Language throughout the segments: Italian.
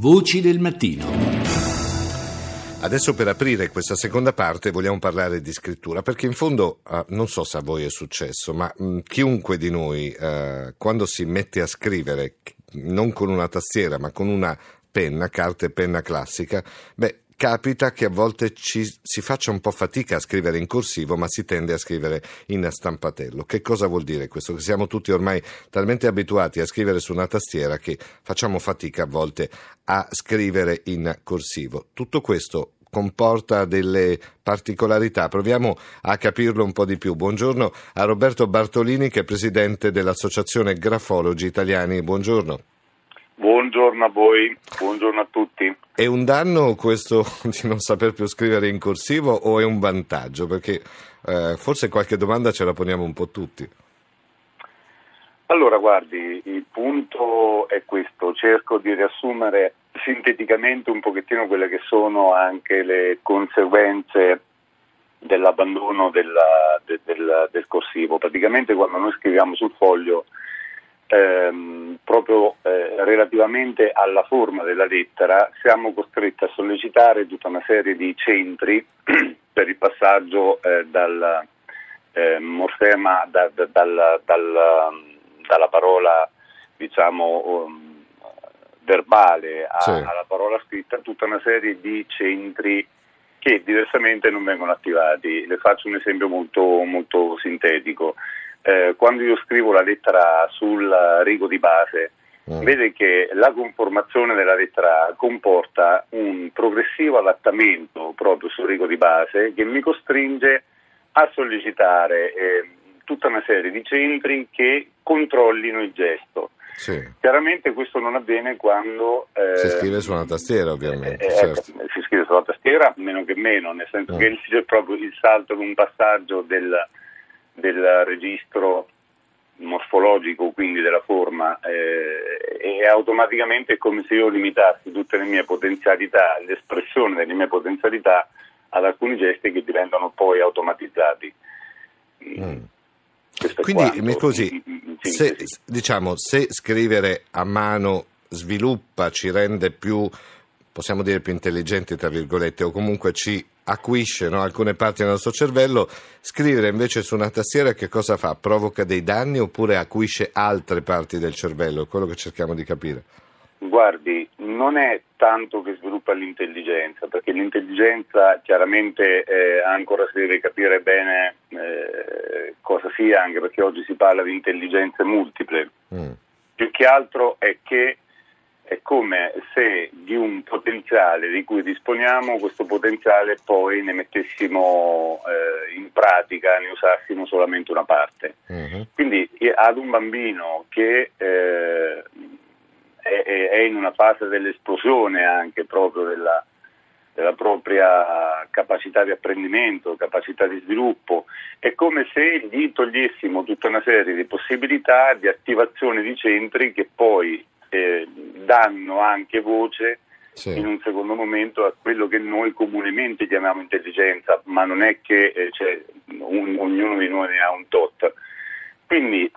Voci del mattino. Adesso per aprire questa seconda parte vogliamo parlare di scrittura, perché in fondo eh, non so se a voi è successo, ma mh, chiunque di noi eh, quando si mette a scrivere, non con una tastiera ma con una penna, carta e penna classica, beh, capita che a volte ci, si faccia un po' fatica a scrivere in corsivo, ma si tende a scrivere in stampatello. Che cosa vuol dire questo? Che siamo tutti ormai talmente abituati a scrivere su una tastiera che facciamo fatica a volte a scrivere in corsivo. Tutto questo comporta delle particolarità. Proviamo a capirlo un po' di più. Buongiorno a Roberto Bartolini che è presidente dell'Associazione Grafologi Italiani. Buongiorno. Buongiorno a voi, buongiorno a tutti. È un danno questo di non saper più scrivere in corsivo o è un vantaggio? Perché eh, forse qualche domanda ce la poniamo un po' tutti. Allora, guardi, il punto è questo, cerco di riassumere sinteticamente un pochettino quelle che sono anche le conseguenze dell'abbandono della, de, del, del corsivo. Praticamente quando noi scriviamo sul foglio ehm, proprio eh, relativamente alla forma della lettera siamo costretti a sollecitare tutta una serie di centri per il passaggio eh, dal eh, morfema, da, da, dal, dal, dalla parola diciamo um, verbale a, sì. alla parola scritta, tutta una serie di centri che diversamente non vengono attivati. Le faccio un esempio molto, molto sintetico eh, quando io scrivo la lettera sul rigo di base, mm. vede che la conformazione della lettera comporta un progressivo adattamento proprio sul rigo di base che mi costringe a sollecitare eh, tutta una serie di centri che controllino il gesto. Sì. Chiaramente questo non avviene quando... Eh, si scrive su una tastiera ovviamente. Eh, certo. ecco, si scrive sulla tastiera meno che meno, nel senso mm. che c'è proprio il salto in un passaggio del, del registro morfologico, quindi della forma, eh, e automaticamente è come se io limitassi tutte le mie potenzialità, l'espressione delle mie potenzialità ad alcuni gesti che diventano poi automatizzati. Mm. Quindi mi scusi, se, diciamo, se scrivere a mano sviluppa, ci rende più, possiamo dire più intelligenti, tra virgolette, o comunque ci acuisce no, alcune parti del nostro cervello, scrivere invece su una tastiera che cosa fa? Provoca dei danni oppure acuisce altre parti del cervello? È quello che cerchiamo di capire. Guardi, non è tanto che sviluppa l'intelligenza, perché l'intelligenza chiaramente eh, ancora si deve capire bene eh, cosa sia, anche perché oggi si parla di intelligenze multiple. Mm. Più che altro è che è come se di un potenziale di cui disponiamo, questo potenziale poi ne mettessimo eh, in pratica, ne usassimo solamente una parte. Uh-huh. Quindi ad un bambino che eh, è, è, in una fase dell'esplosione anche proprio della, della propria capacità di apprendimento, capacità di sviluppo, è come se gli togliessimo tutta una serie di possibilità di attivazione di centri che poi eh, danno anche voce sì. in un secondo momento a quello che noi comunemente chiamiamo intelligenza, ma non è che eh, cioè, un, ognuno di noi ne ha un tot. Quindi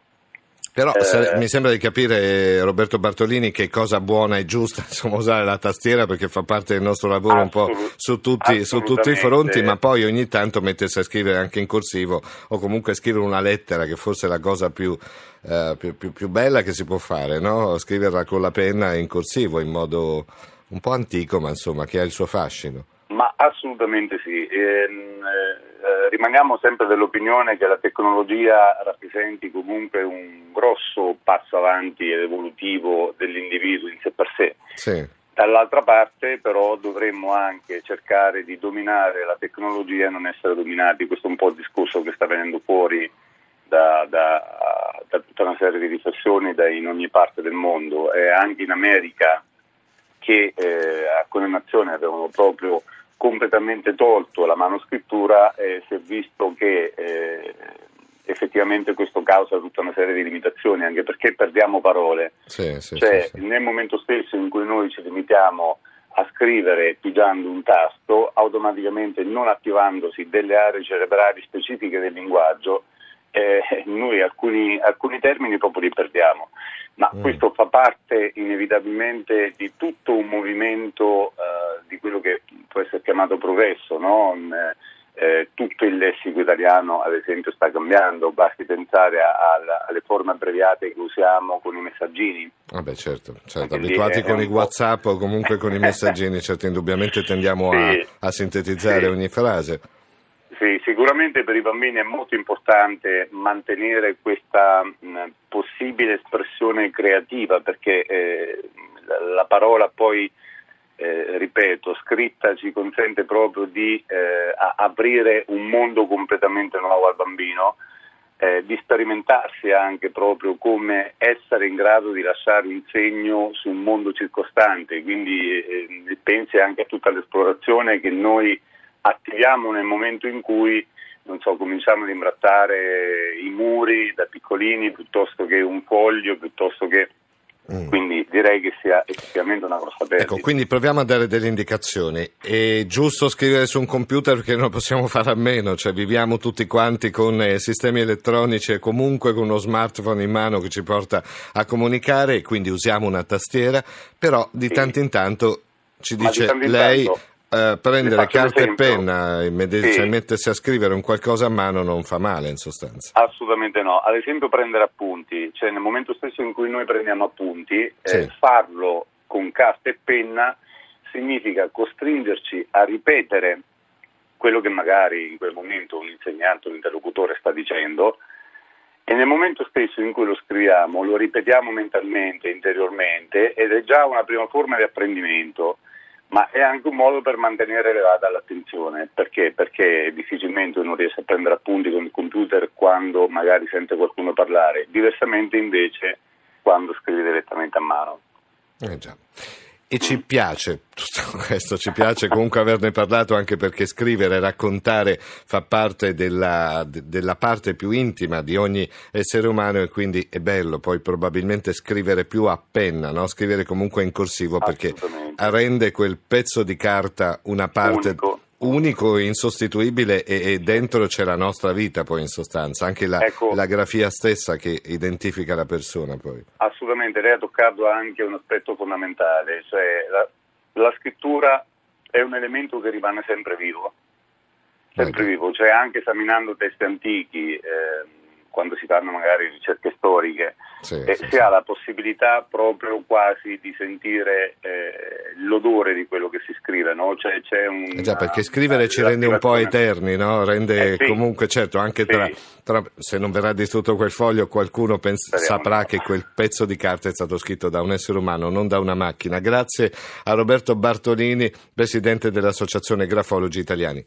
però eh, mi sembra di capire, Roberto Bartolini, che cosa buona e giusta insomma, usare la tastiera perché fa parte del nostro lavoro assolut- un po' su tutti, su tutti, i fronti, ma poi ogni tanto mettersi a scrivere anche in corsivo o comunque scrivere una lettera, che forse è la cosa più, eh, più, più, più bella che si può fare, no? scriverla con la penna in corsivo in modo un po' antico, ma insomma che ha il suo fascino. Ma assolutamente sì. Ehm, eh, rimaniamo sempre dell'opinione che la tecnologia rappresenti comunque un grosso passo avanti ed evolutivo dell'individuo in sé per sé. Sì. Dall'altra parte però dovremmo anche cercare di dominare la tecnologia e non essere dominati, questo è un po' il discorso che sta venendo fuori da, da, da tutta una serie di riflessioni da in ogni parte del mondo e anche in America che eh, alcune nazioni avevano proprio completamente tolto la manoscrittura eh, si è visto che eh, effettivamente questo causa tutta una serie di limitazioni, anche perché perdiamo parole. Sì, sì, cioè, sì, nel momento stesso in cui noi ci limitiamo a scrivere pigiando un tasto, automaticamente non attivandosi delle aree cerebrali specifiche del linguaggio, eh, noi alcuni, alcuni, termini proprio li perdiamo. ma mm. questo fa parte inevitabilmente di tutto un movimento uh, di quello che può essere chiamato progresso, no? eh, tutto il lessico italiano ad esempio sta cambiando, basti pensare a, a, alle forme abbreviate che usiamo con i messaggini. Vabbè certo, certo. abituati con i Whatsapp o comunque con i messaggini, certo indubbiamente tendiamo sì, a, a, sintetizzare sì. ogni frase. Sì, sicuramente per i bambini è molto importante mantenere questa mh, possibile espressione creativa perché eh, la, la parola poi eh, ripeto, scritta ci consente proprio di eh, aprire un mondo completamente nuovo al bambino, eh, di sperimentarsi anche proprio come essere in grado di lasciare un segno su un mondo circostante, quindi eh, pensi anche a tutta l'esplorazione che noi attiviamo nel momento in cui non so, cominciamo ad imbrattare i muri da piccolini piuttosto che un foglio, piuttosto che Mm. Quindi direi che sia effettivamente una grossa perdita. Ecco, quindi proviamo a dare delle indicazioni. È giusto scrivere su un computer perché non possiamo fare a meno, cioè viviamo tutti quanti con eh, sistemi elettronici e comunque con uno smartphone in mano che ci porta a comunicare, quindi usiamo una tastiera, però di sì. tanto in tanto ci dice tanto lei... Tanto Uh, prendere carta e penna e sì. mettersi a scrivere un qualcosa a mano non fa male in sostanza. Assolutamente no. Ad esempio prendere appunti, cioè nel momento stesso in cui noi prendiamo appunti, eh, sì. eh, farlo con carta e penna significa costringerci a ripetere quello che magari in quel momento un insegnante un interlocutore sta dicendo e nel momento stesso in cui lo scriviamo lo ripetiamo mentalmente, interiormente ed è già una prima forma di apprendimento ma è anche un modo per mantenere elevata l'attenzione. Perché? Perché difficilmente uno riesce a prendere appunti con il computer quando magari sente qualcuno parlare, diversamente invece quando scrive direttamente a mano. Eh. E ci piace tutto questo, ci piace comunque averne parlato anche perché scrivere, raccontare fa parte della, della, parte più intima di ogni essere umano e quindi è bello poi probabilmente scrivere più a penna, no? scrivere comunque in corsivo perché rende quel pezzo di carta una parte... Unico unico, insostituibile e, e, dentro c'è la nostra vita poi in sostanza, anche la, ecco, la, grafia stessa che identifica la persona poi. Assolutamente, lei ha toccato anche un aspetto fondamentale, cioè la, la scrittura è un elemento che rimane sempre vivo, sempre ecco. vivo, cioè anche esaminando testi antichi. Eh, quando si fanno magari ricerche storiche, sì, eh, sì, si sì. ha la possibilità proprio quasi di sentire eh, l'odore di quello che si scrive, no? Cioè, c'è un, eh già, perché scrivere ci rende un po' eterni, no? Rende eh, comunque, certo, anche tra, tra, se non verrà distrutto quel foglio, qualcuno pens- saprà che quel pezzo di carta è stato scritto da un essere umano, non da una macchina. Grazie a Roberto Bartolini, presidente dell'Associazione Grafologi Italiani.